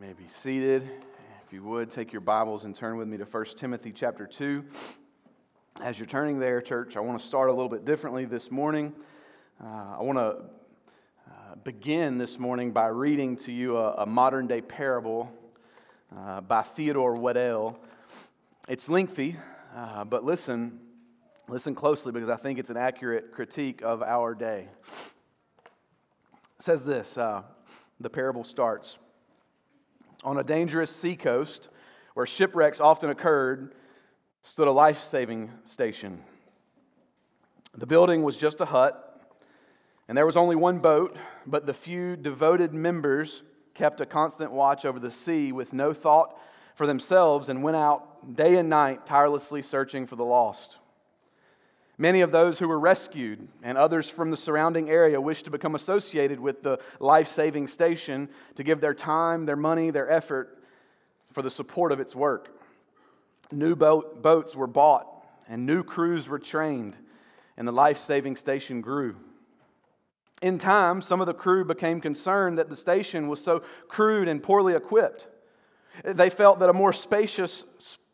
You may be seated. If you would, take your Bibles and turn with me to 1 Timothy chapter 2. As you're turning there, church, I want to start a little bit differently this morning. Uh, I want to uh, begin this morning by reading to you a, a modern day parable uh, by Theodore Wedel. It's lengthy, uh, but listen, listen closely because I think it's an accurate critique of our day. It says this uh, the parable starts. On a dangerous seacoast where shipwrecks often occurred stood a life saving station. The building was just a hut, and there was only one boat, but the few devoted members kept a constant watch over the sea with no thought for themselves and went out day and night tirelessly searching for the lost. Many of those who were rescued and others from the surrounding area wished to become associated with the life saving station to give their time, their money, their effort for the support of its work. New boat, boats were bought and new crews were trained, and the life saving station grew. In time, some of the crew became concerned that the station was so crude and poorly equipped. They felt that a more spacious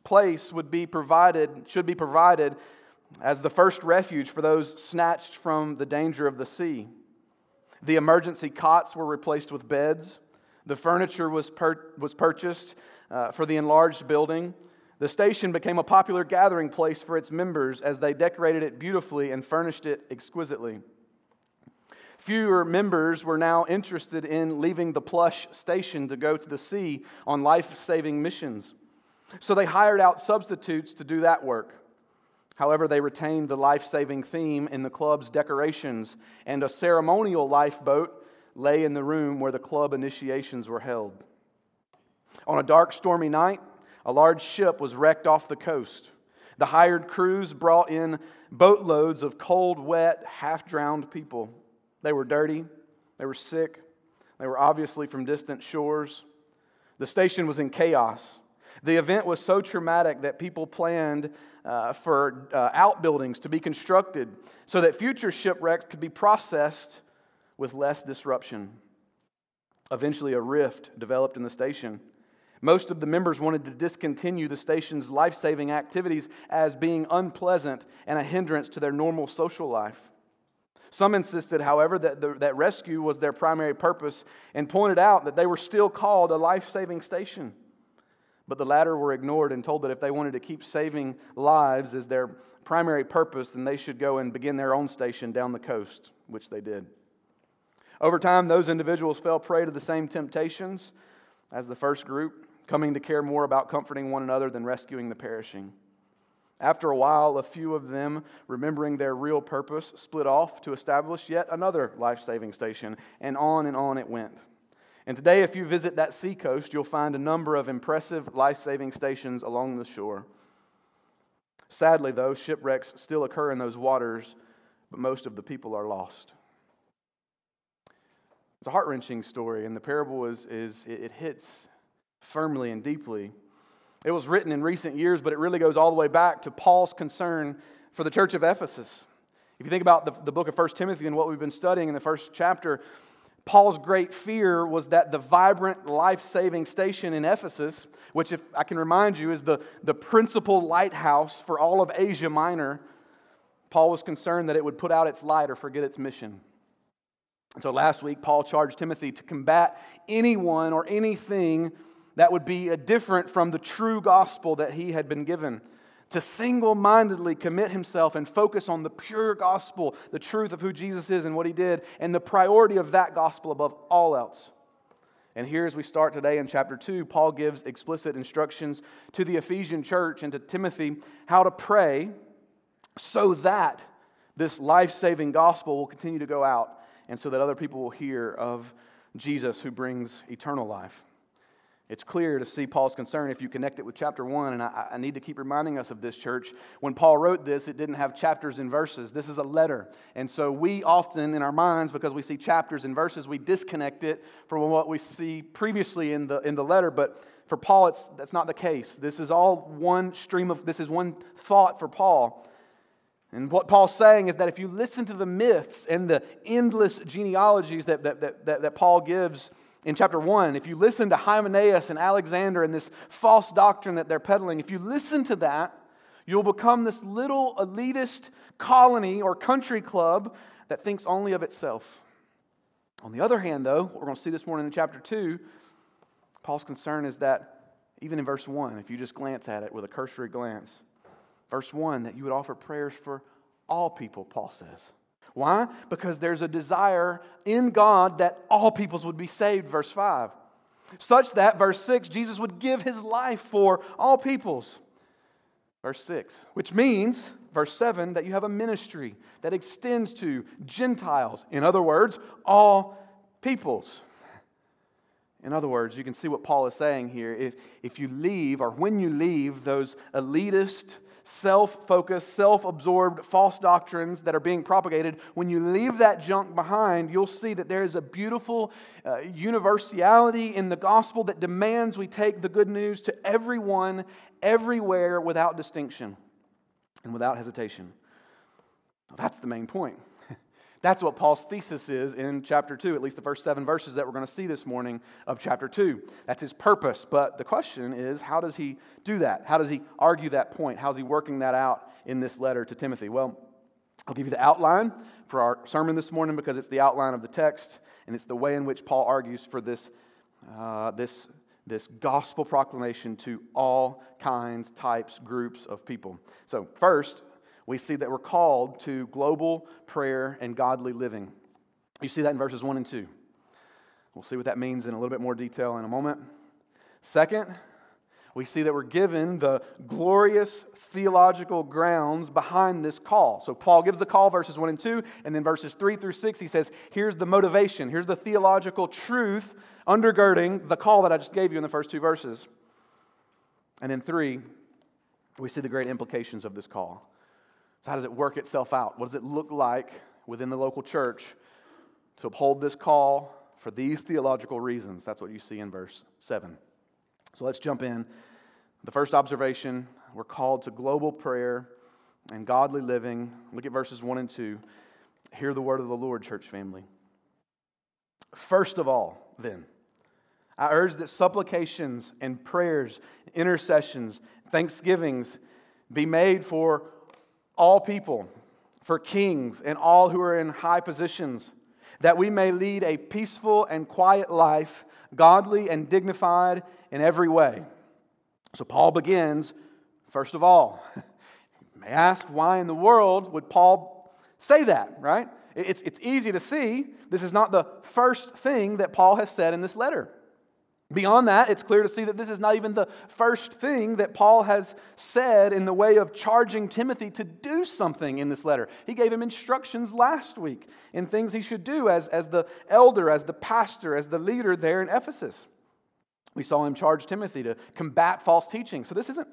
place would be provided, should be provided as the first refuge for those snatched from the danger of the sea. The emergency cots were replaced with beds. The furniture was, per- was purchased uh, for the enlarged building. The station became a popular gathering place for its members as they decorated it beautifully and furnished it exquisitely. Fewer members were now interested in leaving the plush station to go to the sea on life saving missions. So they hired out substitutes to do that work. However, they retained the life saving theme in the club's decorations, and a ceremonial lifeboat lay in the room where the club initiations were held. On a dark, stormy night, a large ship was wrecked off the coast. The hired crews brought in boatloads of cold, wet, half drowned people. They were dirty, they were sick, they were obviously from distant shores. The station was in chaos. The event was so traumatic that people planned uh, for uh, outbuildings to be constructed so that future shipwrecks could be processed with less disruption. Eventually, a rift developed in the station. Most of the members wanted to discontinue the station's life saving activities as being unpleasant and a hindrance to their normal social life. Some insisted, however, that, the, that rescue was their primary purpose and pointed out that they were still called a life saving station. But the latter were ignored and told that if they wanted to keep saving lives as their primary purpose, then they should go and begin their own station down the coast, which they did. Over time, those individuals fell prey to the same temptations as the first group, coming to care more about comforting one another than rescuing the perishing. After a while, a few of them, remembering their real purpose, split off to establish yet another life saving station, and on and on it went. And today, if you visit that seacoast, you'll find a number of impressive life saving stations along the shore. Sadly, though, shipwrecks still occur in those waters, but most of the people are lost. It's a heart wrenching story, and the parable is, is it hits firmly and deeply. It was written in recent years, but it really goes all the way back to Paul's concern for the church of Ephesus. If you think about the, the book of 1 Timothy and what we've been studying in the first chapter, Paul's great fear was that the vibrant, life saving station in Ephesus, which, if I can remind you, is the, the principal lighthouse for all of Asia Minor, Paul was concerned that it would put out its light or forget its mission. And so last week, Paul charged Timothy to combat anyone or anything that would be different from the true gospel that he had been given to single mindedly commit himself and focus on the pure gospel, the truth of who Jesus is and what he did, and the priority of that gospel above all else. And here, as we start today in chapter 2, Paul gives explicit instructions to the Ephesian church and to Timothy how to pray so that this life saving gospel will continue to go out and so that other people will hear of Jesus who brings eternal life. It's clear to see Paul's concern if you connect it with chapter 1, and I, I, need to keep reminding us of this, church. When Paul wrote this, it didn't have chapters and verses. This is a letter. And so we often, in our minds, because we see chapters and verses, we disconnect it from what we see previously in the, in the letter. But for Paul, it's, that's not the case. This is all one stream of, this is one thought for Paul. And what Paul's saying is that if you listen to the myths and the endless genealogies that, that, that, that, that Paul gives, in chapter 1, if you listen to Hymenaeus and Alexander and this false doctrine that they're peddling, if you listen to that, you'll become this little elitist colony or country club that thinks only of itself. On the other hand, though, what we're going to see this morning in chapter 2, Paul's concern is that even in verse 1, if you just glance at it with a cursory glance, verse 1, that you would offer prayers for all people, Paul says. Why? Because there's a desire in God that all peoples would be saved, verse 5. Such that, verse 6, Jesus would give his life for all peoples. Verse 6, which means, verse 7, that you have a ministry that extends to Gentiles. In other words, all peoples. In other words, you can see what Paul is saying here. If, if you leave, or when you leave those elitist, self focused, self absorbed false doctrines that are being propagated, when you leave that junk behind, you'll see that there is a beautiful uh, universality in the gospel that demands we take the good news to everyone, everywhere, without distinction and without hesitation. That's the main point. That's what Paul's thesis is in chapter 2, at least the first seven verses that we're going to see this morning of chapter 2. That's his purpose. But the question is, how does he do that? How does he argue that point? How's he working that out in this letter to Timothy? Well, I'll give you the outline for our sermon this morning because it's the outline of the text and it's the way in which Paul argues for this, uh, this, this gospel proclamation to all kinds, types, groups of people. So, first, we see that we're called to global prayer and godly living. You see that in verses 1 and 2. We'll see what that means in a little bit more detail in a moment. Second, we see that we're given the glorious theological grounds behind this call. So, Paul gives the call, verses 1 and 2, and then verses 3 through 6, he says, Here's the motivation, here's the theological truth undergirding the call that I just gave you in the first two verses. And then 3, we see the great implications of this call. So, how does it work itself out? What does it look like within the local church to uphold this call for these theological reasons? That's what you see in verse 7. So, let's jump in. The first observation we're called to global prayer and godly living. Look at verses 1 and 2. Hear the word of the Lord, church family. First of all, then, I urge that supplications and prayers, intercessions, thanksgivings be made for all people, for kings and all who are in high positions, that we may lead a peaceful and quiet life, godly and dignified in every way. So Paul begins, first of all. You may ask, why in the world would Paul say that, right? It's, it's easy to see this is not the first thing that Paul has said in this letter. Beyond that, it's clear to see that this is not even the first thing that Paul has said in the way of charging Timothy to do something in this letter. He gave him instructions last week in things he should do as, as the elder, as the pastor, as the leader there in Ephesus. We saw him charge Timothy to combat false teaching. So this isn't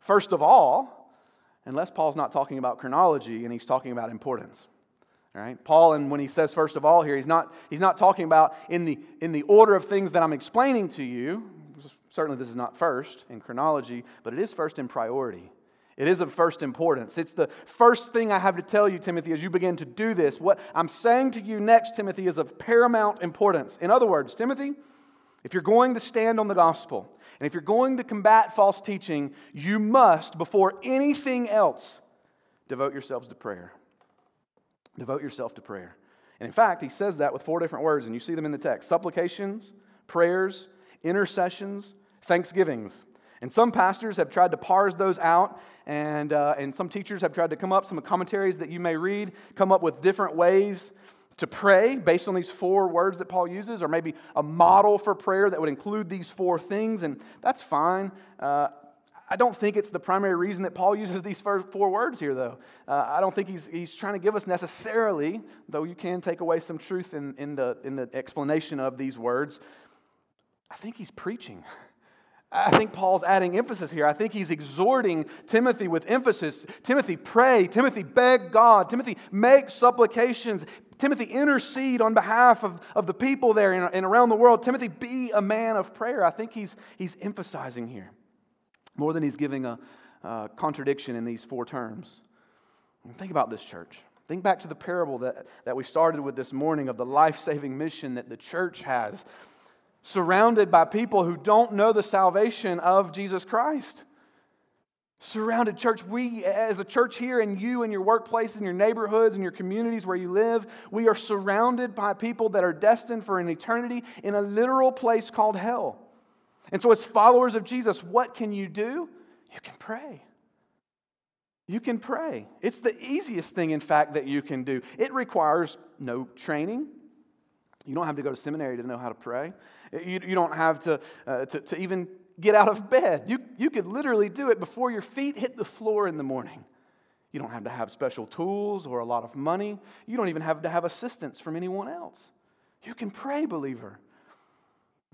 first of all, unless Paul's not talking about chronology and he's talking about importance. All right? Paul, and when he says first of all here, he's not, he's not talking about in the, in the order of things that I'm explaining to you. Certainly, this is not first in chronology, but it is first in priority. It is of first importance. It's the first thing I have to tell you, Timothy, as you begin to do this. What I'm saying to you next, Timothy, is of paramount importance. In other words, Timothy, if you're going to stand on the gospel, and if you're going to combat false teaching, you must, before anything else, devote yourselves to prayer. Devote yourself to prayer. And in fact, he says that with four different words, and you see them in the text supplications, prayers, intercessions, thanksgivings. And some pastors have tried to parse those out, and, uh, and some teachers have tried to come up, some commentaries that you may read, come up with different ways to pray based on these four words that Paul uses, or maybe a model for prayer that would include these four things, and that's fine. Uh, I don't think it's the primary reason that Paul uses these first four words here, though. Uh, I don't think he's, he's trying to give us necessarily, though you can take away some truth in, in, the, in the explanation of these words. I think he's preaching. I think Paul's adding emphasis here. I think he's exhorting Timothy with emphasis. Timothy, pray. Timothy, beg God. Timothy, make supplications. Timothy, intercede on behalf of, of the people there and, and around the world. Timothy, be a man of prayer. I think he's, he's emphasizing here more than he's giving a, a contradiction in these four terms. think about this church. Think back to the parable that, that we started with this morning of the life saving mission that the church has. surrounded by people who don't know the salvation of Jesus Christ. Surrounded church, we as a church here and you in your workplace, in your neighborhoods, in your communities where you live, we are surrounded by people that are destined for an eternity in a literal place called hell. And so, as followers of Jesus, what can you do? You can pray. You can pray. It's the easiest thing, in fact, that you can do. It requires no training. You don't have to go to seminary to know how to pray. You, you don't have to, uh, to, to even get out of bed. You, you could literally do it before your feet hit the floor in the morning. You don't have to have special tools or a lot of money. You don't even have to have assistance from anyone else. You can pray, believer.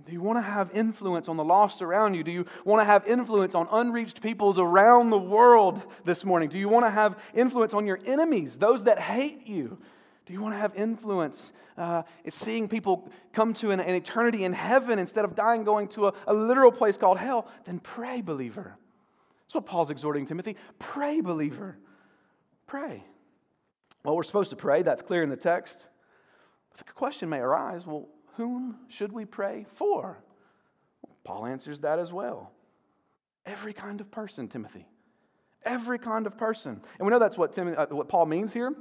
Do you want to have influence on the lost around you? Do you want to have influence on unreached peoples around the world this morning? Do you want to have influence on your enemies, those that hate you? Do you want to have influence uh, seeing people come to an, an, eternity in heaven instead of dying going to a, a literal place called hell? Then pray, believer. That's what Paul's exhorting Timothy. Pray, believer. Pray. Well, we're supposed to pray. That's clear in the text. But the question may arise well, whom should we pray for? Paul answers that as well. Every kind of person, Timothy. Every kind of person. And we know that's what, Tim, uh, what Paul means here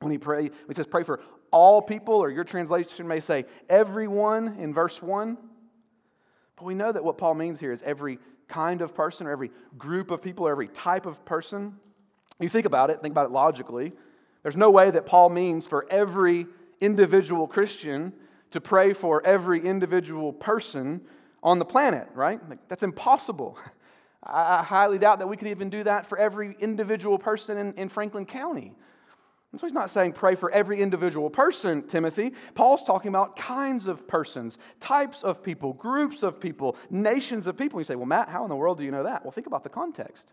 when he pray, he says pray for all people, or your translation may say everyone in verse 1. But we know that what Paul means here is every kind of person, or every group of people, or every type of person. You think about it, think about it logically. There's no way that Paul means for every individual Christian to pray for every individual person on the planet, right? that's impossible. I highly doubt that we could even do that for every individual person in, in Franklin County. And so he's not saying pray for every individual person, Timothy. Paul's talking about kinds of persons, types of people, groups of people, nations of people. You say, well, Matt, how in the world do you know that? Well, think about the context.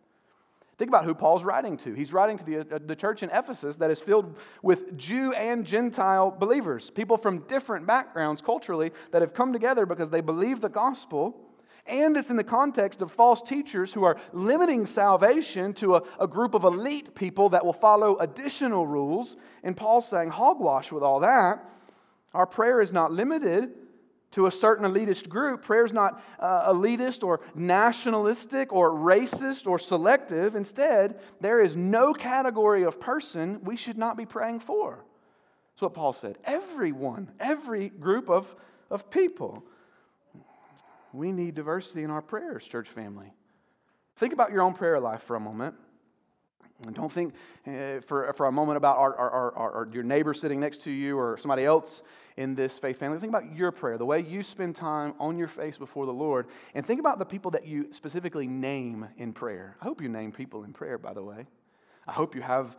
Think about who Paul's writing to. He's writing to the, uh, the church in Ephesus that is filled with Jew and Gentile believers, people from different backgrounds culturally that have come together because they believe the gospel and it's in the context of false teachers who are limiting salvation to a, a group of elite people that will follow additional rules. And Paul's saying, hogwash with all that. Our prayer is not limited to a certain elitist group. Prayer is not uh, elitist or nationalistic or racist or selective. Instead, there is no category of person we should not be praying for. That's what Paul said. Everyone, every group of, of people. We need diversity in our prayers, church family. Think about your own prayer life for a moment. And don't think uh, for, for a moment about our, our, our, our, your neighbor sitting next to you or somebody else in this faith family. Think about your prayer, the way you spend time on your face before the Lord. And think about the people that you specifically name in prayer. I hope you name people in prayer, by the way. I hope you have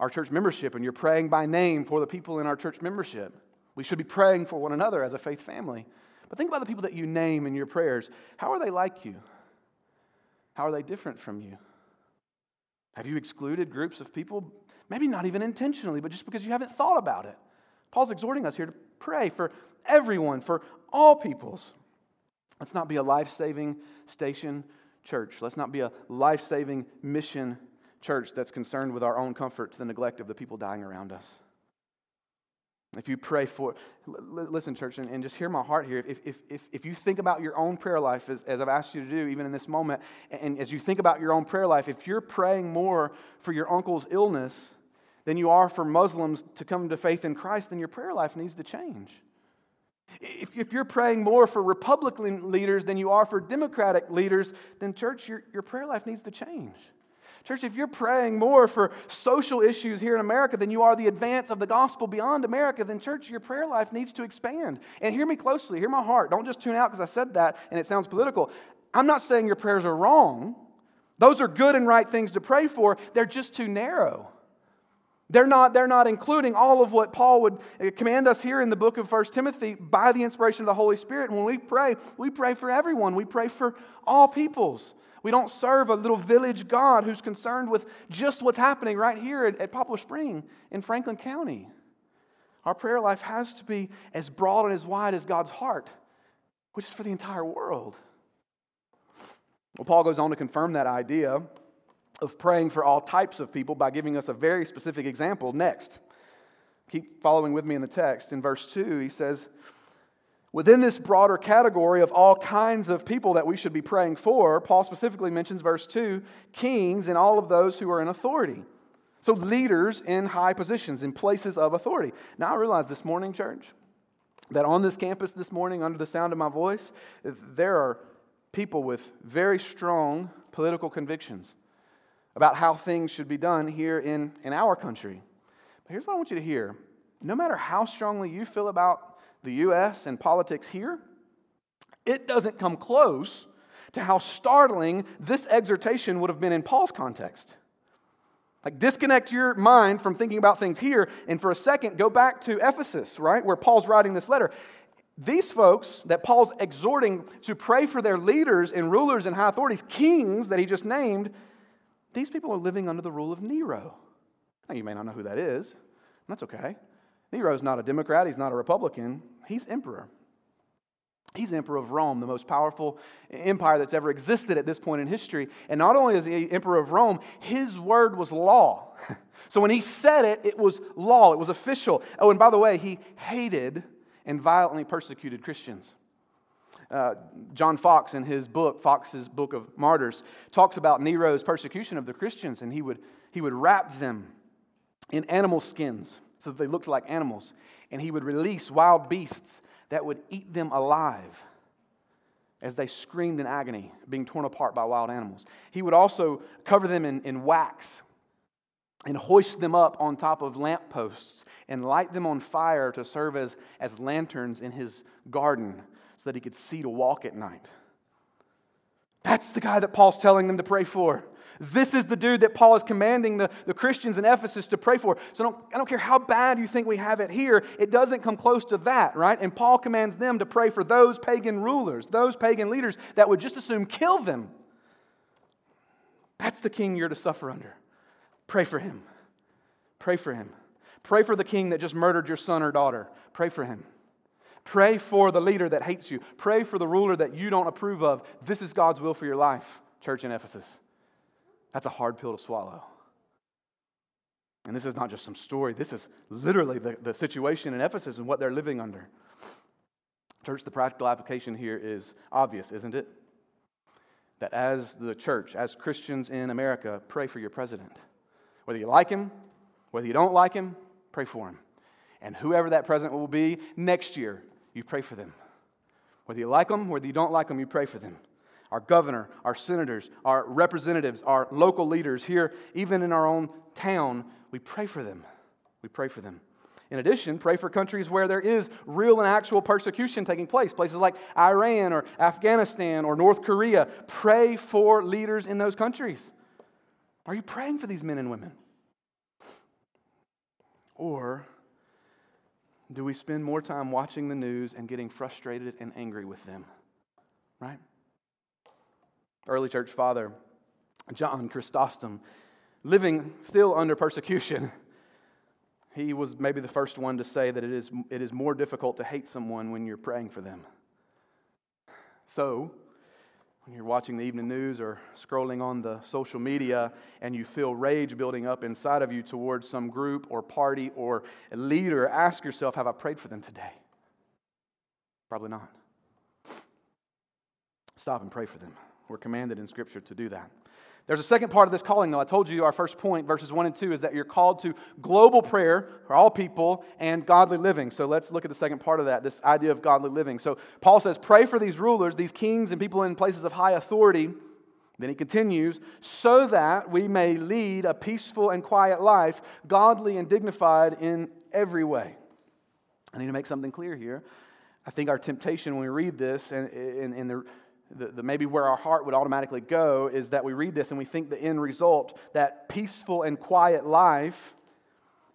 our church membership and you're praying by name for the people in our church membership. We should be praying for one another as a faith family. But think about the people that you name in your prayers. How are they like you? How are they different from you? Have you excluded groups of people? Maybe not even intentionally, but just because you haven't thought about it. Paul's exhorting us here to pray for everyone, for all peoples. Let's not be a life saving station church. Let's not be a life saving mission church that's concerned with our own comfort to the neglect of the people dying around us. If you pray for, listen, church, and, and just hear my heart here. If, if, if, if you think about your own prayer life, as, as I've asked you to do, even in this moment, and as you think about your own prayer life, if you're praying more for your uncle's illness than you are for Muslims to come to faith in Christ, then your prayer life needs to change. If, if you're praying more for Republican leaders than you are for Democratic leaders, then, church, your, your prayer life needs to change. Church, if you're praying more for social issues here in America than you are the advance of the gospel beyond America, then, church, your prayer life needs to expand. And hear me closely, hear my heart. Don't just tune out because I said that and it sounds political. I'm not saying your prayers are wrong, those are good and right things to pray for, they're just too narrow. They're not, they're not including all of what Paul would uh, command us here in the book of 1 Timothy by the inspiration of the Holy Spirit. And when we pray, we pray for everyone. We pray for all peoples. We don't serve a little village God who's concerned with just what's happening right here at, at Poplar Spring in Franklin County. Our prayer life has to be as broad and as wide as God's heart, which is for the entire world. Well, Paul goes on to confirm that idea of praying for all types of people by giving us a very specific example next. Keep following with me in the text. In verse 2, he says, Within this broader category of all kinds of people that we should be praying for, Paul specifically mentions, verse 2, kings and all of those who are in authority. So, leaders in high positions, in places of authority. Now, I realize this morning, church, that on this campus this morning, under the sound of my voice, there are people with very strong political convictions about how things should be done here in, in our country. But here's what I want you to hear no matter how strongly you feel about the U.S. and politics here, it doesn't come close to how startling this exhortation would have been in Paul's context. Like, disconnect your mind from thinking about things here, and for a second, go back to Ephesus, right, where Paul's writing this letter. These folks that Paul's exhorting to pray for their leaders and rulers and high authorities, kings that he just named, these people are living under the rule of Nero. Now, you may not know who that is. That's okay. Nero's not a Democrat, he's not a Republican, he's emperor. He's emperor of Rome, the most powerful empire that's ever existed at this point in history. And not only is he emperor of Rome, his word was law. so when he said it, it was law, it was official. Oh, and by the way, he hated and violently persecuted Christians. Uh, John Foxe, in his book, Foxe's Book of Martyrs, talks about Nero's persecution of the Christians, and he would, he would wrap them in animal skins so that they looked like animals. And he would release wild beasts that would eat them alive as they screamed in agony, being torn apart by wild animals. He would also cover them in, in wax and hoist them up on top of lampposts and light them on fire to serve as, as lanterns in his garden so that he could see to walk at night. That's the guy that Paul's telling them to pray for. This is the dude that Paul is commanding the, the Christians in Ephesus to pray for. So don't, I don't care how bad you think we have it here, it doesn't come close to that, right? And Paul commands them to pray for those pagan rulers, those pagan leaders that would just assume kill them. That's the king you're to suffer under. Pray for him. Pray for him. Pray for the king that just murdered your son or daughter. Pray for him. Pray for the leader that hates you. Pray for the ruler that you don't approve of. This is God's will for your life, church in Ephesus. That's a hard pill to swallow. And this is not just some story, this is literally the, the situation in Ephesus and what they're living under. Church, the practical application here is obvious, isn't it? That as the church, as Christians in America, pray for your president. Whether you like him, whether you don't like him, pray for him. And whoever that president will be next year, you pray for them. Whether you like them, whether you don't like them, you pray for them our governor, our senators, our representatives, our local leaders here, even in our own town, we pray for them. We pray for them. In addition, pray for countries where there is real and actual persecution taking place, places like Iran or Afghanistan or North Korea. Pray for leaders in those countries. Are you praying for these men and women? Or do we spend more time watching the news and getting frustrated and angry with them? Right? early church father, John Chrysostom, living still under persecution, he was maybe the first one to say that it is, it is more difficult to hate someone when you're praying for them. So, when you're watching the evening news or scrolling on the social media and you feel rage building up inside of you towards some group or party or leader, ask yourself, have I prayed for them today? Probably not. Stop and pray for them. We're commanded in Scripture to do that. There's a second part of this calling, though. I told you our first point, verses 1 and 2, is that you're called to global prayer for all people and godly living. So let's look at the second part of that, this idea of godly living. So Paul says, Pray for these rulers, these kings, and people in places of high authority. Then he continues, so that we may lead a peaceful and quiet life, godly and dignified in every way. I need to make something clear here. I think our temptation when we read this and, and, and the the, the, maybe where our heart would automatically go is that we read this and we think the end result, that peaceful and quiet life,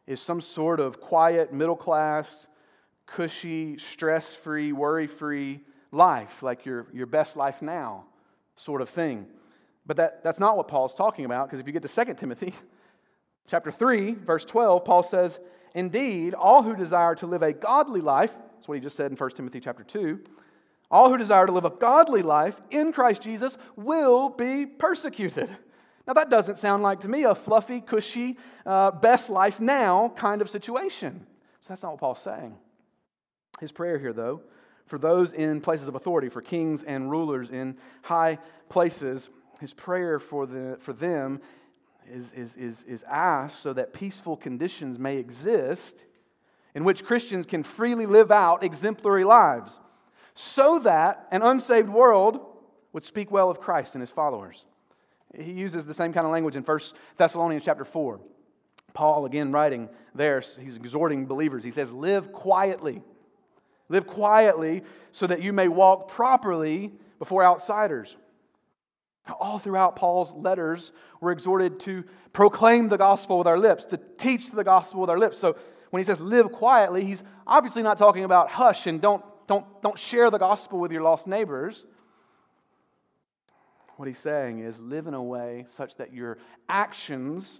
is some sort of quiet, middle class, cushy, stress free, worry free life, like your, your best life now sort of thing. But that, that's not what Paul's talking about, because if you get to 2 Timothy chapter 3, verse 12, Paul says, Indeed, all who desire to live a godly life, that's what he just said in 1 Timothy chapter 2, all who desire to live a godly life in Christ Jesus will be persecuted. Now, that doesn't sound like to me a fluffy, cushy, uh, best life now kind of situation. So that's not what Paul's saying. His prayer here, though, for those in places of authority, for kings and rulers in high places. His prayer for, the, for them is, is, is, is asked so that peaceful conditions may exist in which Christians can freely live out exemplary lives, so that an unsaved world would speak well of Christ and his followers. He uses the same kind of language in 1 Thessalonians chapter 4. Paul, again, writing there, he's exhorting believers. He says, Live quietly. Live quietly so that you may walk properly before outsiders. All throughout Paul's letters, we're exhorted to proclaim the gospel with our lips, to teach the gospel with our lips. So when he says live quietly, he's obviously not talking about hush and don't, don't, don't share the gospel with your lost neighbors. What he's saying is live in a way such that your actions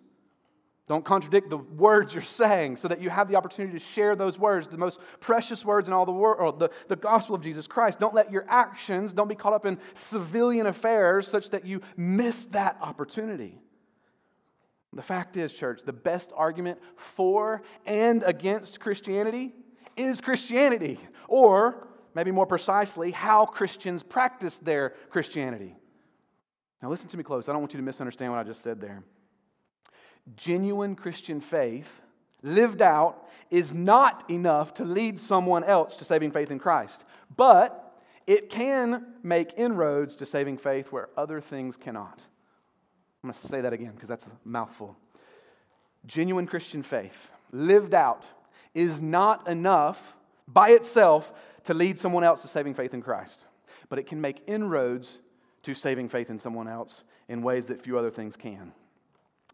don't contradict the words you're saying so that you have the opportunity to share those words, the most precious words in all the world, the, the gospel of Jesus Christ. Don't let your actions, don't be caught up in civilian affairs such that you miss that opportunity. The fact is, church, the best argument for and against Christianity is Christianity, or maybe more precisely, how Christians practice their Christianity. Now, listen to me close. I don't want you to misunderstand what I just said there. Genuine Christian faith, lived out, is not enough to lead someone else to saving faith in Christ, but it can make inroads to saving faith where other things cannot. I'm going to say that again because that's a mouthful. Genuine Christian faith, lived out, is not enough by itself to lead someone else to saving faith in Christ, but it can make inroads to saving faith in someone else in ways that few other things can.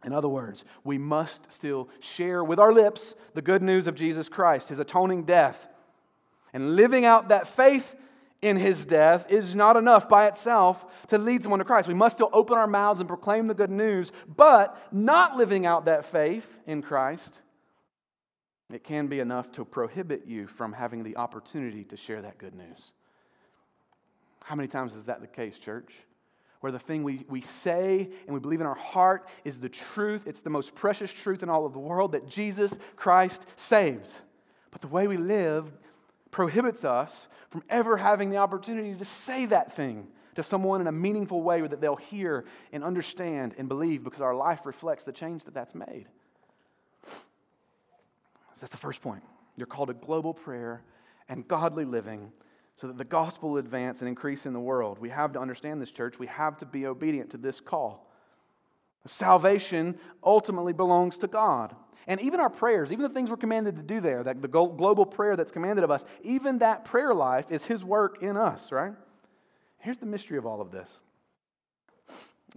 In other words, we must still share with our lips the good news of Jesus Christ, his atoning death. And living out that faith in his death is not enough by itself to lead someone to Christ. We must still open our mouths and proclaim the good news, but not living out that faith in Christ, it can be enough to prohibit you from having the opportunity to share that good news. How many times is that the case, church? Where the thing we, we say and we believe in our heart is the truth, it's the most precious truth in all of the world that Jesus Christ saves. But the way we live prohibits us from ever having the opportunity to say that thing to someone in a meaningful way that they'll hear and understand and believe because our life reflects the change that that's made. So that's the first point. You're called to global prayer and godly living so that the gospel will advance and increase in the world. We have to understand this, church. We have to be obedient to this call. Salvation ultimately belongs to God. And even our prayers, even the things we're commanded to do there, that the global prayer that's commanded of us, even that prayer life is His work in us, right? Here's the mystery of all of this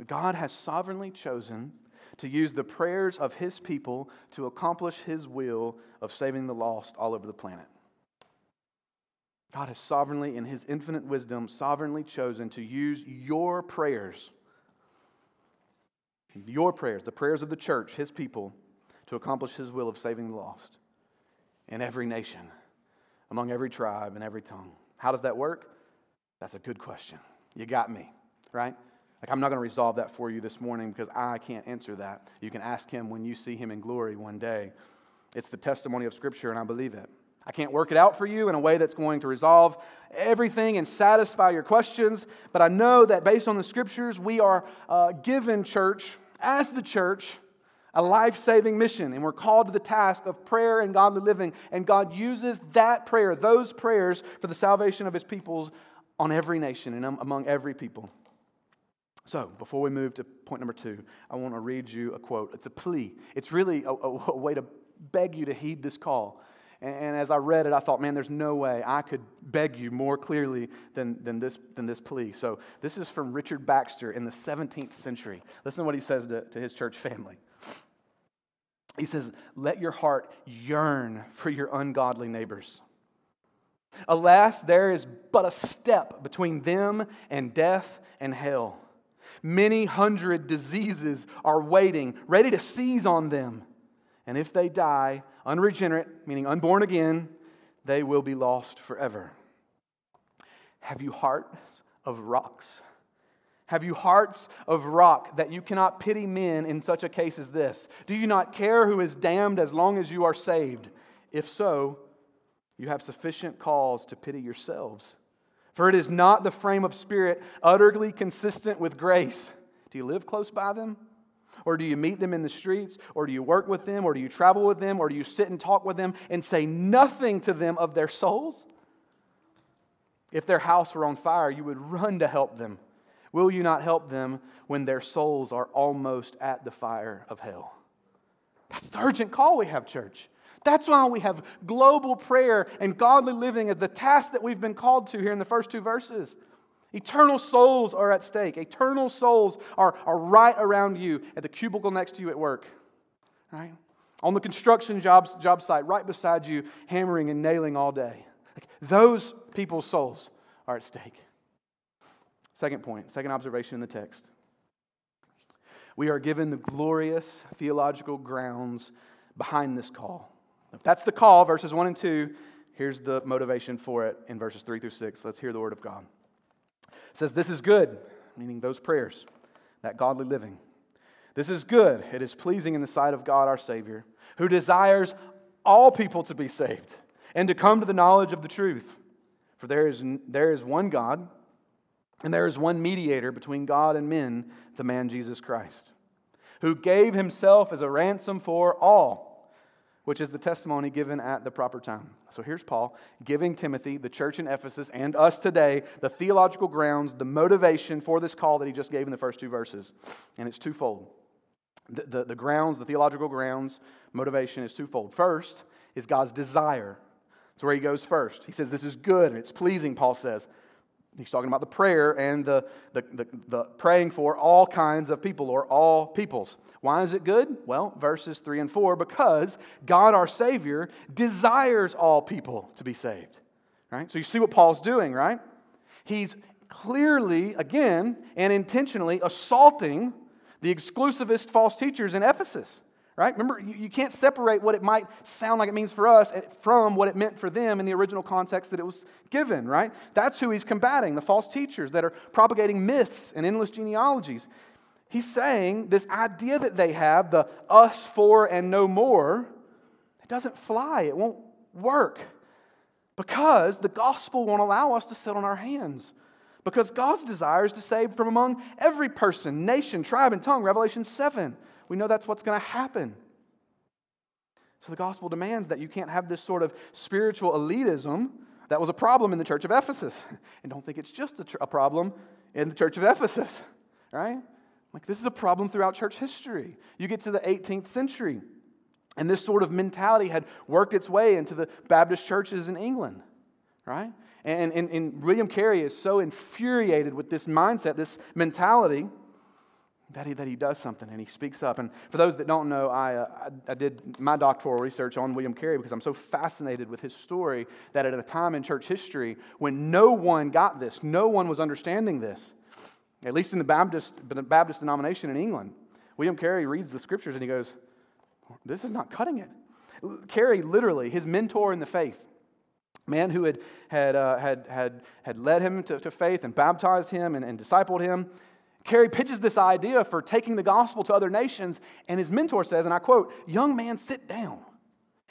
God has sovereignly chosen to use the prayers of His people to accomplish His will of saving the lost all over the planet. God has sovereignly, in His infinite wisdom, sovereignly chosen to use your prayers, your prayers, the prayers of the church, His people, to accomplish his will of saving the lost in every nation, among every tribe and every tongue. How does that work? That's a good question. You got me, right? Like, I'm not going to resolve that for you this morning because I can't answer that. You can ask him when you see him in glory one day. It's the testimony of Scripture, and I believe it. I can't work it out for you in a way that's going to resolve everything and satisfy your questions, but I know that based on the Scriptures, we are uh, given, church, as the church, a life saving mission, and we're called to the task of prayer and godly living. And God uses that prayer, those prayers, for the salvation of his peoples on every nation and among every people. So, before we move to point number two, I want to read you a quote. It's a plea, it's really a, a, a way to beg you to heed this call. And, and, as I read it, I thought, man, there's no way I could beg you more clearly than, than, this, than this plea. So, this is from Richard Baxter in the 17th century. Listen to what he says to, to his church family. He says, Let your heart yearn for your ungodly neighbors. Alas, there is but a step between them and death and hell. Many hundred diseases are waiting, ready to seize on them. And if they die unregenerate, meaning unborn again, they will be lost forever. Have you hearts of rocks? Have you hearts of rock that you cannot pity men in such a case as this? Do you not care who is damned as long as you are saved? If so, you have sufficient cause to pity yourselves. For it is not the frame of spirit utterly consistent with grace. Do you live close by them? Or do you meet them in the streets? Or do you work with them? Or do you travel with them? Or do you sit and talk with them and say nothing to them of their souls? If their house were on fire, you would run to help them. Will you not help them when their souls are almost at the fire of hell? That's the urgent call we have, church. That's why we have global prayer and godly living as the task that we've been called to here in the first two verses. Eternal souls are at stake. Eternal souls are, are right around you at the cubicle next to you at work. Right? On the construction jobs, job site, right beside you, hammering and nailing all day. Like those people's souls are at stake. Second point, second observation in the text. We are given the glorious theological grounds behind this call. That's the call, verses 1 and 2, here's the motivation for it in verses 3 through 6. Let's hear the word of God. It says, This is good, meaning those prayers, that godly living. This is good. It is pleasing in the sight of God our Savior, who desires all people to be saved and to come to the knowledge of the truth. For there is, there is one God, and there is one mediator between God and men, the man Jesus Christ, who gave himself as a ransom for all which is the testimony given at the proper time. So here's Paul giving Timothy, the church in Ephesus, and us today the theological grounds, the motivation for this call that he just gave in the first two verses. And it's twofold. The, the, the grounds, the theological grounds, motivation is twofold. First is God's desire. That's where he goes first. He says, This is good and it's pleasing, Paul says. He's talking about the prayer and the, the, the, the, praying for all kinds of people or all peoples. Why is it good? Well, verses 3 and 4 because God our Savior desires all people to be saved. Right? So you see what Paul's doing, right? He's clearly, again, and intentionally assaulting the exclusivist false teachers in Ephesus right? Remember, you, you can't separate what it might sound like it means four us from what it meant for them in the original context that it was given, right? That's who he's combating the false teachers that are propagating myths and endless genealogies. He's saying this idea that they have, the us for and no more, it doesn't fly, it won't work. Because the gospel won't allow us to sit on our hands. Because God's desire is to save from among every person, nation, tribe, and tongue, Revelation 7. We know that's what's going to happen. So the gospel demands that you can't have this sort of spiritual elitism that was a problem in the church of Ephesus. And don't think it's just a, tr- a problem in the church of Ephesus, right? Like this is a problem throughout church history. You get to the 18th century, and this sort of mentality had worked its way into the Baptist churches in England, right? And, and, and William Carey is so infuriated with this mindset, this mentality, that he, that he does something and he speaks up. And for those that don't know, I, uh, I, I, did my doctoral research on William Carey because I'm so fascinated with his story that at a time in church history when no one got this, no one was understanding this, at least in the Baptist, the Baptist denomination in England, William Carey reads the scriptures and he goes, This is not cutting it. Carey, literally, his mentor in the faith, man who had, had, uh, had, had, had led him to, to faith and baptized him and, and discipled him, Carey pitches this idea for taking the gospel to other nations, and his mentor says, and I quote, Young man, sit down.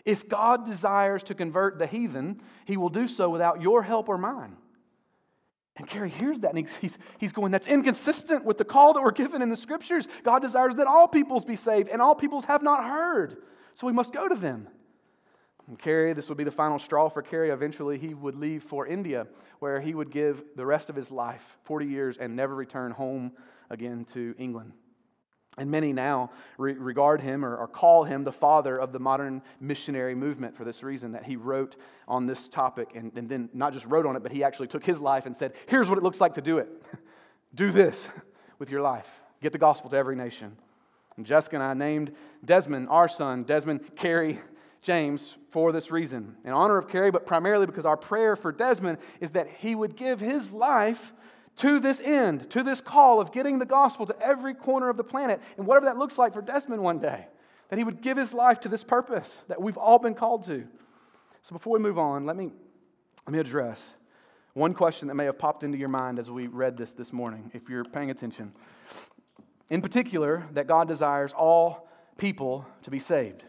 If God desires to convert the heathen, he will do so without your help or mine. And Carey hears that and he's, he's, he's going, That's inconsistent with the call that we're given in the scriptures. God desires that all peoples be saved, and all peoples have not heard. So we must go to them. And Carey, this would be the final straw for Carey. Eventually, he would leave for India, where he would give the rest of his life, 40 years, and never return home again to England. And many now re- regard him or, or, call him the father of the modern missionary movement for this reason that he wrote on this topic and, and then not just wrote on it, but he actually took his life and said, Here's what it looks like to do it. do this with your life. Get the gospel to every nation. And Jessica and I named Desmond, our son, Desmond Carey James for this reason, in honor of Carey, but primarily because our prayer for Desmond is that he would give his life to this end, to this call of getting the gospel to every corner of the planet, and whatever that looks like for Desmond one day, that he would give his life to this purpose that we've all been called to. So before we move on, let me, let me address one question that may have popped into your mind as we read this this morning, if you're paying attention. In particular, that God desires all people to be saved.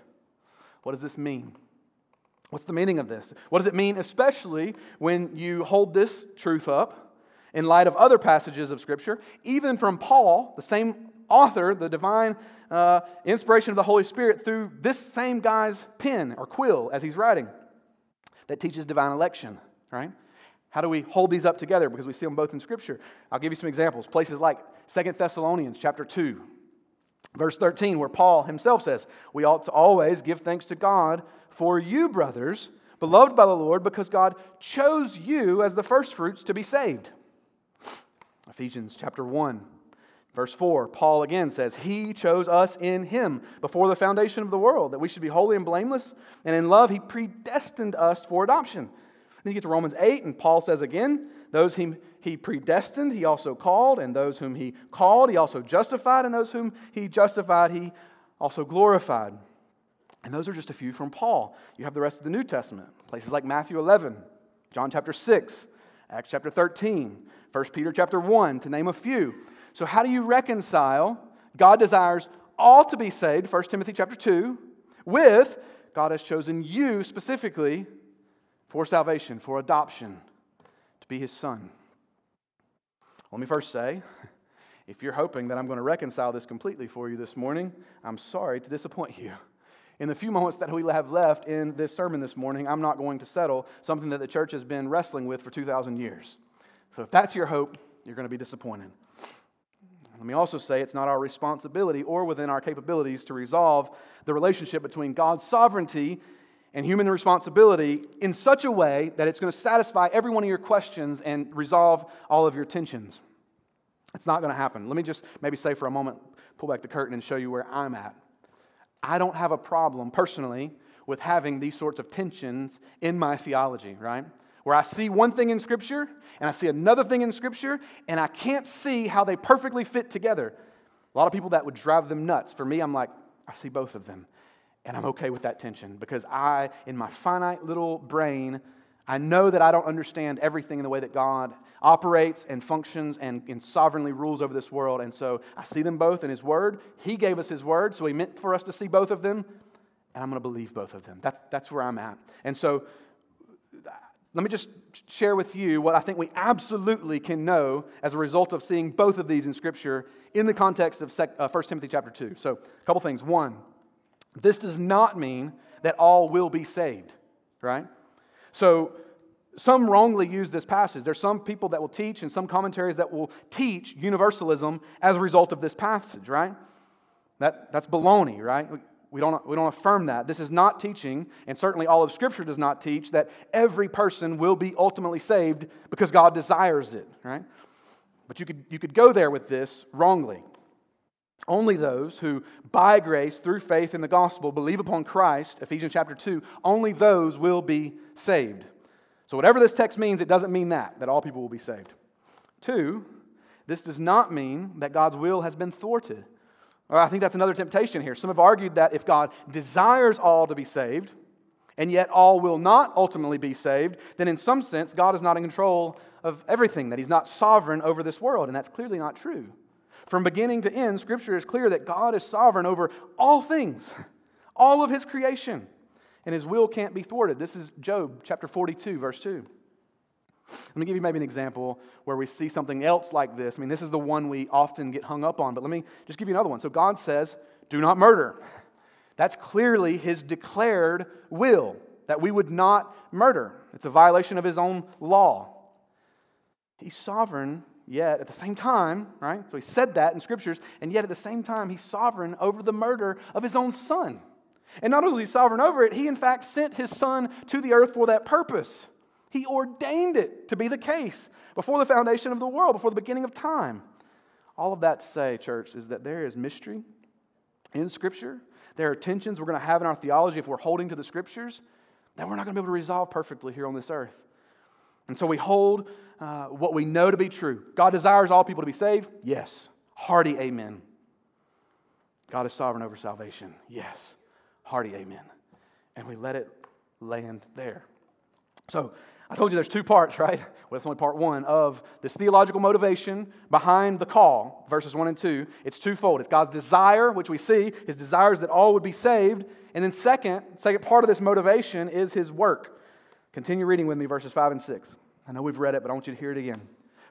What does this mean? What's the meaning of this? What does it mean, especially when you hold this truth up in light of other passages of Scripture, even from Paul, the same author, the divine uh, inspiration of the Holy Spirit, through this same guy's pen or quill as he's writing, that teaches divine election, right? How do we hold these up together? Because we see them both in Scripture. I'll give you some examples. Places like Second Thessalonians chapter 2, verse 13, where Paul himself says, We ought to always give thanks to God for you, brothers, beloved by the Lord, because God chose you as the firstfruits to be saved. Ephesians chapter 1, verse 4, Paul again says, He chose us in Him before the foundation of the world, that we should be holy and blameless, and in love He predestined us for adoption. Then you get to Romans 8, and Paul says again, Those whom He predestined, He also called, and those whom He called, He also justified, and those whom He justified, He also glorified. And those are just a few from Paul. You have the rest of the New Testament, places like Matthew 11, John chapter 6, Acts chapter 13, 1 Peter chapter 1, to name a few. So, how do you reconcile God desires all to be saved, 1 Timothy chapter 2, with God has chosen you specifically for salvation, for adoption, to be his son? Let me first say, if you're hoping that I'm going to reconcile this completely for you this morning, I'm sorry to disappoint you. In the few moments that we have left in this sermon this morning, I'm not going to settle something that the church has been wrestling with for 2,000 years. So if that's your hope, you're going to be disappointed. Let me also say it's not our responsibility or within our capabilities to resolve the relationship between God's sovereignty and human responsibility in such a way that it's going to satisfy every one of your questions and resolve all of your tensions. It's not going to happen. Let me just maybe say for a moment, pull back the curtain and show you where I'm at. I don't have a problem personally with having these sorts of tensions in my theology, right? where I see one thing in Scripture and I see another thing in Scripture and I can't see how they perfectly fit together. A lot of people that would drive them nuts. For me, I'm like, I see both of them. And I'm okay with that tension because I, in my finite little brain, I know that I don't understand everything in the way that God operates and functions and, and, sovereignly rules over this world. And so I see them both in His Word. He gave us His Word, so He meant for us to see both of them. And I'm going to believe both of them. That's, that's where I'm at. And so let me just share with you what I think we absolutely can know as a result of seeing both of these in Scripture in the context of 1 uh, Timothy chapter 2. So, a couple things. One, this does not mean that all will be saved, right? So, some wrongly use this passage. There's some people that will teach and some commentaries that will teach universalism as a result of this passage, right? That, that's baloney, right? We don't, we don't affirm that. This is not teaching, and certainly all of Scripture does not teach, that every person will be ultimately saved because God desires it, right? But you could, you could go there with this wrongly. Only those who, by grace, through faith in the gospel, believe upon Christ, Ephesians chapter 2, only those will be saved. So, whatever this text means, it doesn't mean that, that all people will be saved. Two, this does not mean that God's will has been thwarted. I think that's another temptation here. Some have argued that if God desires all to be saved, and yet all will not ultimately be saved, then in some sense, God is not in control of everything, that He's not sovereign over this world, and that's clearly not true. From beginning to end, Scripture is clear that God is sovereign over all things, all of His creation, and His will can't be thwarted. This is Job chapter 42, verse 2. Let me give you maybe an example where we see something else like this. I mean, this is the one we often get hung up on, but let me just give you another one. So God says, do not murder. That's clearly his declared will, that we would not murder. It's a violation of his own law. He's sovereign, yet at the same time, right? So he said that in scriptures, and yet at the same time, he's sovereign over the murder of his own son. And not only is he sovereign over it, he in fact sent his son to the earth for that purpose. He ordained it to be the case before the foundation of the world, before the beginning of time. All of that to say, church, is that there is mystery in Scripture. There are tensions we're going to have in our theology if we're holding to the Scriptures that we're not going to be able to resolve perfectly here on this earth. And so we hold uh, what we know to be true. God desires all people to be saved? Yes. Hearty amen. God is sovereign over salvation? Yes. Hearty amen. And we let it land there. So I told you there's two parts, right? Well, that's only part one of this theological motivation behind the call, verses one and two. It's twofold. It's God's desire, which we see, his desire is that all would be saved. And then, second, second part of this motivation is his work. Continue reading with me verses five and six. I know we've read it, but I want you to hear it again.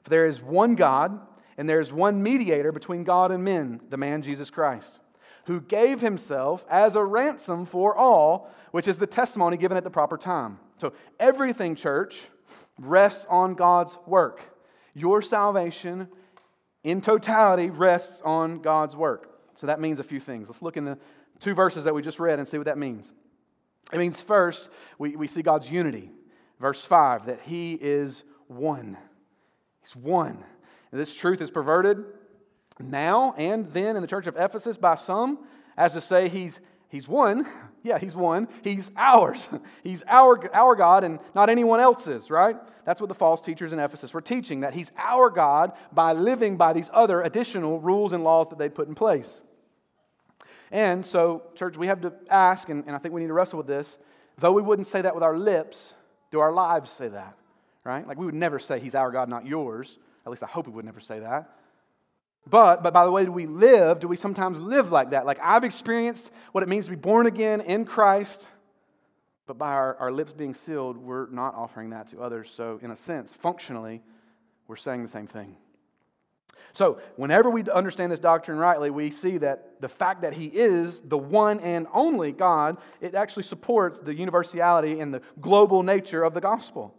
For there is one God, and there is one mediator between God and men, the man Jesus Christ, who gave himself as a ransom for all, which is the testimony given at the proper time. So, everything, church, rests on God's work. Your salvation in totality rests on God's work. So that means a few things. Let's look in the two verses that we just read and see what that means. It means first, we, we see God's unity. Verse 5, that He is one. He's one. And this truth is perverted now and then in the church of Ephesus by some as to say He's He's one. Yeah, he's one. He's ours. He's our, our God and not anyone else's, right? That's what the false teachers in Ephesus were teaching, that he's our God by living by these other additional rules and laws that they put in place. And so, church, we have to ask, and, and I think we need to wrestle with this, though we wouldn't say that with our lips, do our lives say that? Right? Like we would never say he's our God, not yours. At least I hope we would never say that. But, but by the way do we live, do we sometimes live like that? Like I've experienced what it means to be born again in Christ, but by our, our lips being sealed, we're not offering that to others. So, in a sense, functionally, we're saying the same thing. So, whenever we understand this doctrine rightly, we see that the fact that He is the one and only God, it actually supports the universality and the global nature of the gospel.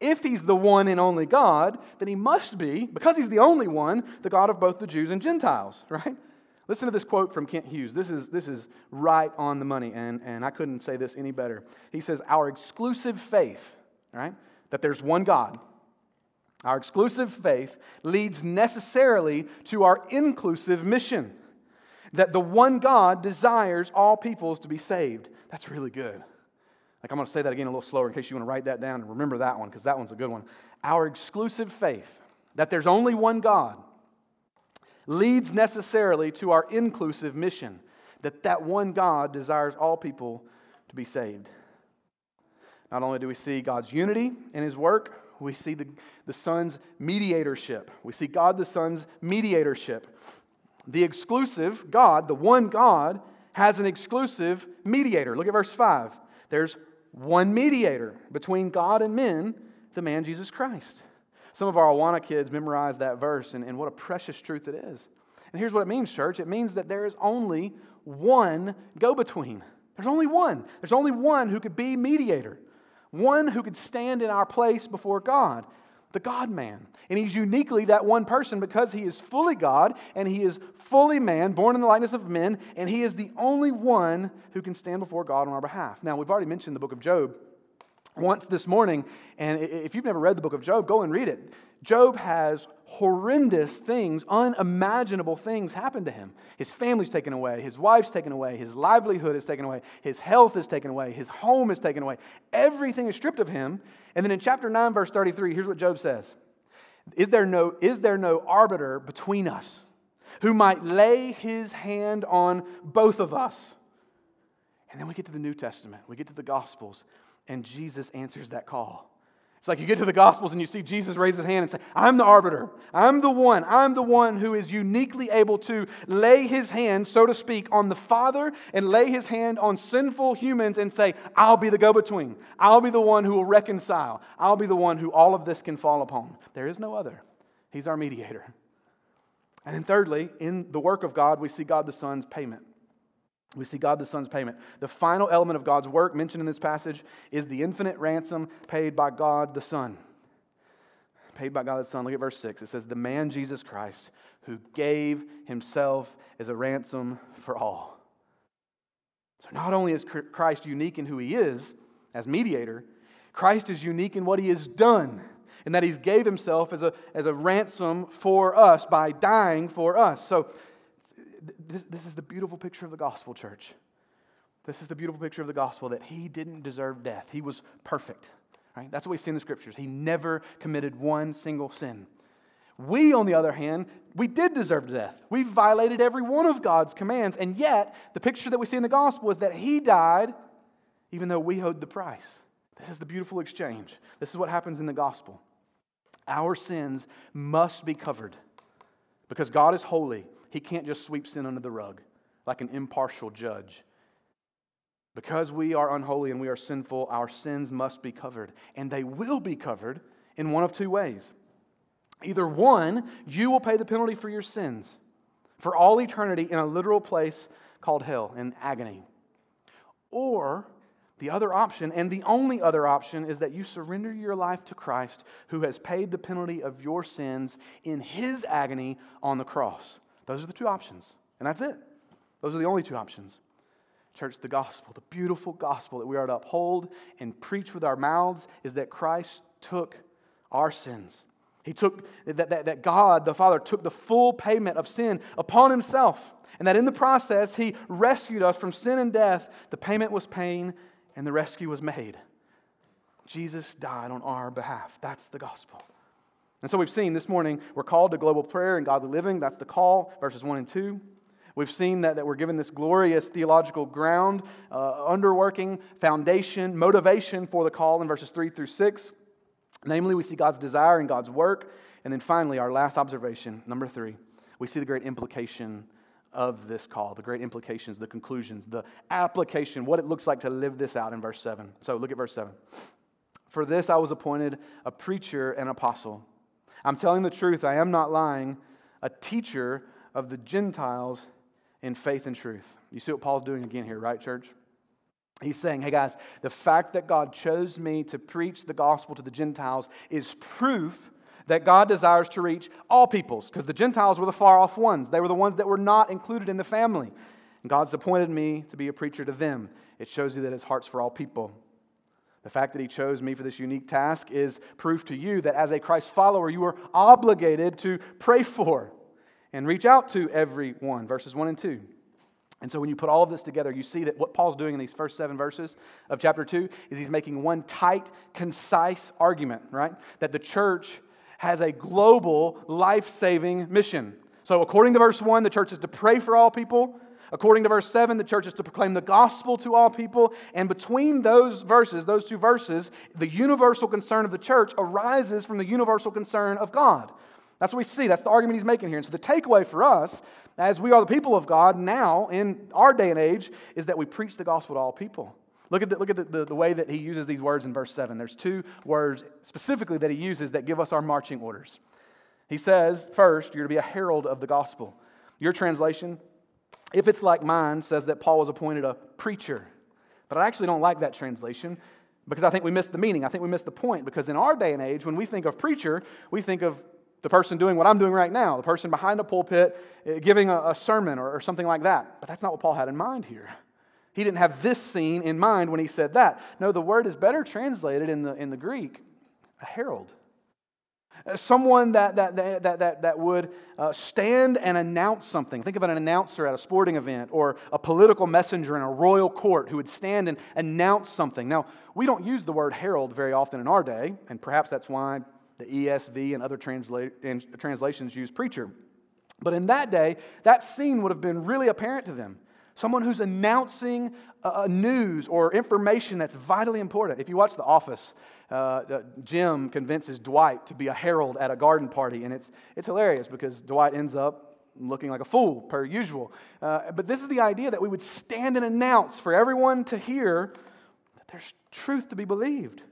If he's the one and only God, then he must be, because he's the only one, the God of both the Jews and Gentiles, right? Listen to this quote from Kent Hughes. This is, this is right on the money, and, and I couldn't say this any better. He says, Our exclusive faith, right, that there's one God, our exclusive faith leads necessarily to our inclusive mission, that the one God desires all peoples to be saved. That's really good. Like, I'm going to say that again a little slower in case you want to write that down and remember that one, because that one's a good one. Our exclusive faith that there's only one God leads necessarily to our inclusive mission that that one God desires all people to be saved. Not only do we see God's unity in his work, we see the, the Son's mediatorship. We see God the Son's mediatorship. The exclusive God, the one God, has an exclusive mediator. Look at verse 5. There's one mediator between God and men, the man Jesus Christ. Some of our Awana kids memorize that verse, and, and what a precious truth it is. And here's what it means, church it means that there is only one go between. There's only one. There's only one who could be mediator, one who could stand in our place before God the God man. And he's uniquely that one person because he is fully God and he is fully man, born in the likeness of men, and he is the only one who can stand before God on our behalf. Now, we've already mentioned the book of Job once this morning, and if you've never read the book of Job, go and read it. Job has horrendous things, unimaginable things happen to him. His family's taken away, his wife's taken away, his livelihood is taken away, his health is taken away, his home is taken away. Everything is stripped of him. And then in chapter 9, verse 33, here's what Job says Is there no, is there no arbiter between us who might lay his hand on both of us? And then we get to the New Testament, we get to the Gospels, and Jesus answers that call. It's like you get to the Gospels and you see Jesus raise his hand and say, I'm the arbiter. I'm the one. I'm the one who is uniquely able to lay his hand, so to speak, on the Father and lay his hand on sinful humans and say, I'll be the go between. I'll be the one who will reconcile. I'll be the one who all of this can fall upon. There is no other. He's our mediator. And then, thirdly, in the work of God, we see God the Son's payment. We see God the Son's payment. The final element of God's work mentioned in this passage is the infinite ransom paid by God the Son. Paid by God the Son. Look at verse 6. It says, The man Jesus Christ who gave himself as a ransom for all. So not only is Christ unique in who he is as mediator, Christ is unique in what he has done, in that he gave himself as a, as a ransom for us by dying for us. So this, this is the beautiful picture of the gospel, church. This is the beautiful picture of the gospel that he didn't deserve death. He was perfect. Right? That's what we see in the scriptures. He never committed one single sin. We, on the other hand, we did deserve death. We violated every one of God's commands. And yet, the picture that we see in the gospel is that he died even though we owed the price. This is the beautiful exchange. This is what happens in the gospel. Our sins must be covered because God is holy. He can't just sweep sin under the rug like an impartial judge. Because we are unholy and we are sinful, our sins must be covered. And they will be covered in one of two ways. Either one, you will pay the penalty for your sins for all eternity in a literal place called hell, in agony. Or the other option, and the only other option, is that you surrender your life to Christ who has paid the penalty of your sins in his agony on the cross. Those are the two options, and that's it. Those are the only two options. Church, the gospel, the beautiful gospel that we are to uphold and preach with our mouths is that Christ took our sins. He took, that, that, that God, the Father, took the full payment of sin upon himself. And that in the process, he rescued us from sin and death. The payment was pain and the rescue was made. Jesus died on our behalf. That's the gospel. And so we've seen this morning we're called to global prayer and godly living. That's the call, verses 1 and 2. We've seen that, that we're given this glorious theological ground, uh, underworking, foundation, motivation for the call in verses 3 through 6. Namely, we see God's desire and God's work. And then finally, our last observation, number three, we see the great implication of this call, the great implications, the conclusions, the application, what it looks like to live this out in verse 7. So look at verse 7. For this I was appointed a preacher and apostle. I'm telling the truth, I am not lying, a teacher of the Gentiles in faith and truth. You see what Paul's doing again here, right, church? He's saying, hey guys, the fact that God chose me to preach the gospel to the Gentiles is proof that God desires to reach all peoples, because the Gentiles were the far off ones. They were the ones that were not included in the family. And God's appointed me to be a preacher to them. It shows you that his heart's for all people. The fact that he chose me for this unique task is proof to you that as a Christ follower, you are obligated to pray for and reach out to everyone. Verses 1 and 2. And so when you put all of this together, you see that what Paul's doing in these first seven verses of chapter 2 is he's making one tight, concise argument, right? That the church has a global, life saving mission. So, according to verse 1, the church is to pray for all people. According to verse 7, the church is to proclaim the gospel to all people. And between those verses, those two verses, the universal concern of the church arises from the universal concern of God. That's what we see. That's the argument he's making here. And so the takeaway for us, as we are the people of God now in our day and age, is that we preach the gospel to all people. Look at, the, look at the, the, the, way that he uses these words in verse 7. There's two words specifically that he uses that give us our marching orders. He says, first, you're to be a herald of the gospel. Your translation, if it's like mine, says that Paul was appointed a preacher. But I actually don't like that translation because I think we miss the meaning. I think we miss the point because in our day and age, when we think of preacher, we think of the person doing what I'm doing right now, the person behind a pulpit eh, giving a, a sermon or, or something like that. But that's not what Paul had in mind here. He didn't have this scene in mind when he said that. No, the word is better translated in the, in the Greek a herald. Uh, someone that, that, that, that, that would uh, stand and announce something. Think of an announcer at a sporting event or a political messenger in a royal court who would stand and announce something. Now, we don't use the word herald very often in our day, and perhaps that's why the ESV and other transla- and translations use preacher. But in that day, that scene would have been really apparent to them. Someone who's announcing a news or information that's vitally important. If you watch The Office, uh, uh, Jim convinces Dwight to be a herald at a garden party, and it's, it's hilarious because Dwight ends up looking like a fool, per usual. Uh, but this is the idea that we would stand and announce for everyone to hear that there's truth to be believed.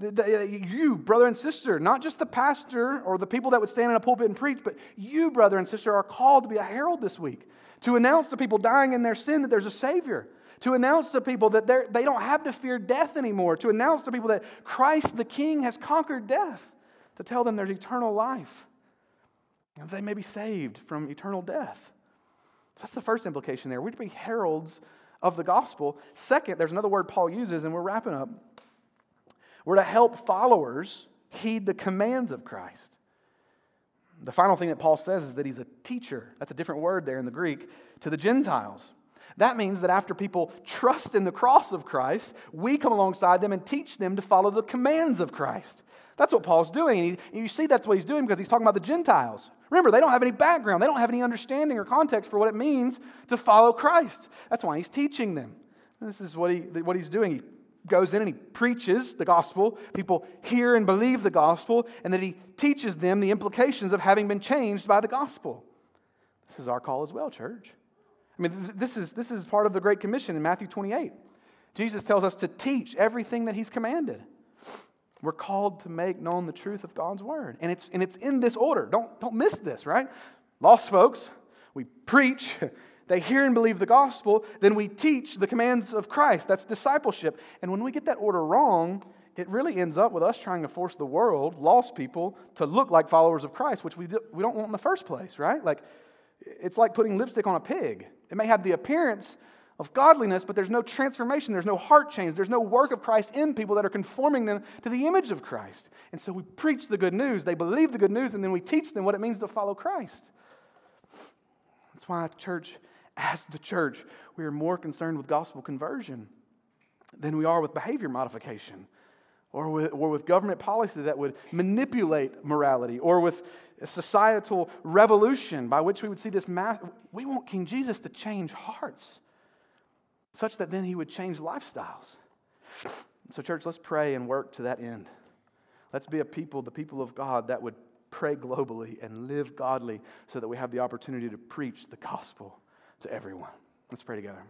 You, brother and sister, not just the pastor or the people that would stand in a pulpit and preach, but you, brother and sister, are called to be a herald this week, to announce to people dying in their sin that there's a Savior, to announce to people that they don't have to fear death anymore, to announce to people that Christ the King has conquered death, to tell them there's eternal life, and they may be saved from eternal death. So that's the first implication there. To be heralds of the gospel. Second, there's another word Paul uses, and we're wrapping up. We're to help followers heed the commands of Christ. The final thing that Paul says is that he's a teacher. That's a different word there in the Greek to the Gentiles. That means that after people trust in the cross of Christ, we come alongside them and teach them to follow the commands of Christ. That's what Paul's doing. And you see that's what he's doing because he's talking about the Gentiles. Remember, they don't have any background, they don't have any understanding or context for what it means to follow Christ. That's why he's teaching them. This is what, he, what he's doing goes in and he preaches the gospel. People hear and believe the gospel, and then he teaches them the implications of having been changed by the gospel. This is our call as well, church. I mean, this is, this is part of the Great Commission in Matthew 28. Jesus tells us to teach everything that he's commanded. We're called to make known the truth of God's word. And it's, and it's in this order. Don't, don't miss this, right? Lost folks, we preach, they hear and believe the gospel, then we teach the commands of Christ. That's discipleship. And when we get that order wrong, it really ends up with us trying to force the world, lost people, to look like followers of Christ, which we, do, we don't want in the first place, right? Like, it's like putting lipstick on a pig. It may have the appearance of godliness, but there's no transformation, there's no heart change, there's no work of Christ in people that are conforming them to the image of Christ. And so we preach the good news, they believe the good news, and then we teach them what it means to follow Christ. That's why, church, as the church, we are more concerned with gospel conversion than we are with behavior modification or with, or with government policy that would manipulate morality, or with societal revolution by which we would see this mass. We want King Jesus to change hearts such that then he would change lifestyles. So, church, let's pray and work to that end. Let's be a people, the people of God, that would pray globally and live godly so that we have the opportunity to preach the gospel to everyone. Let's pray together.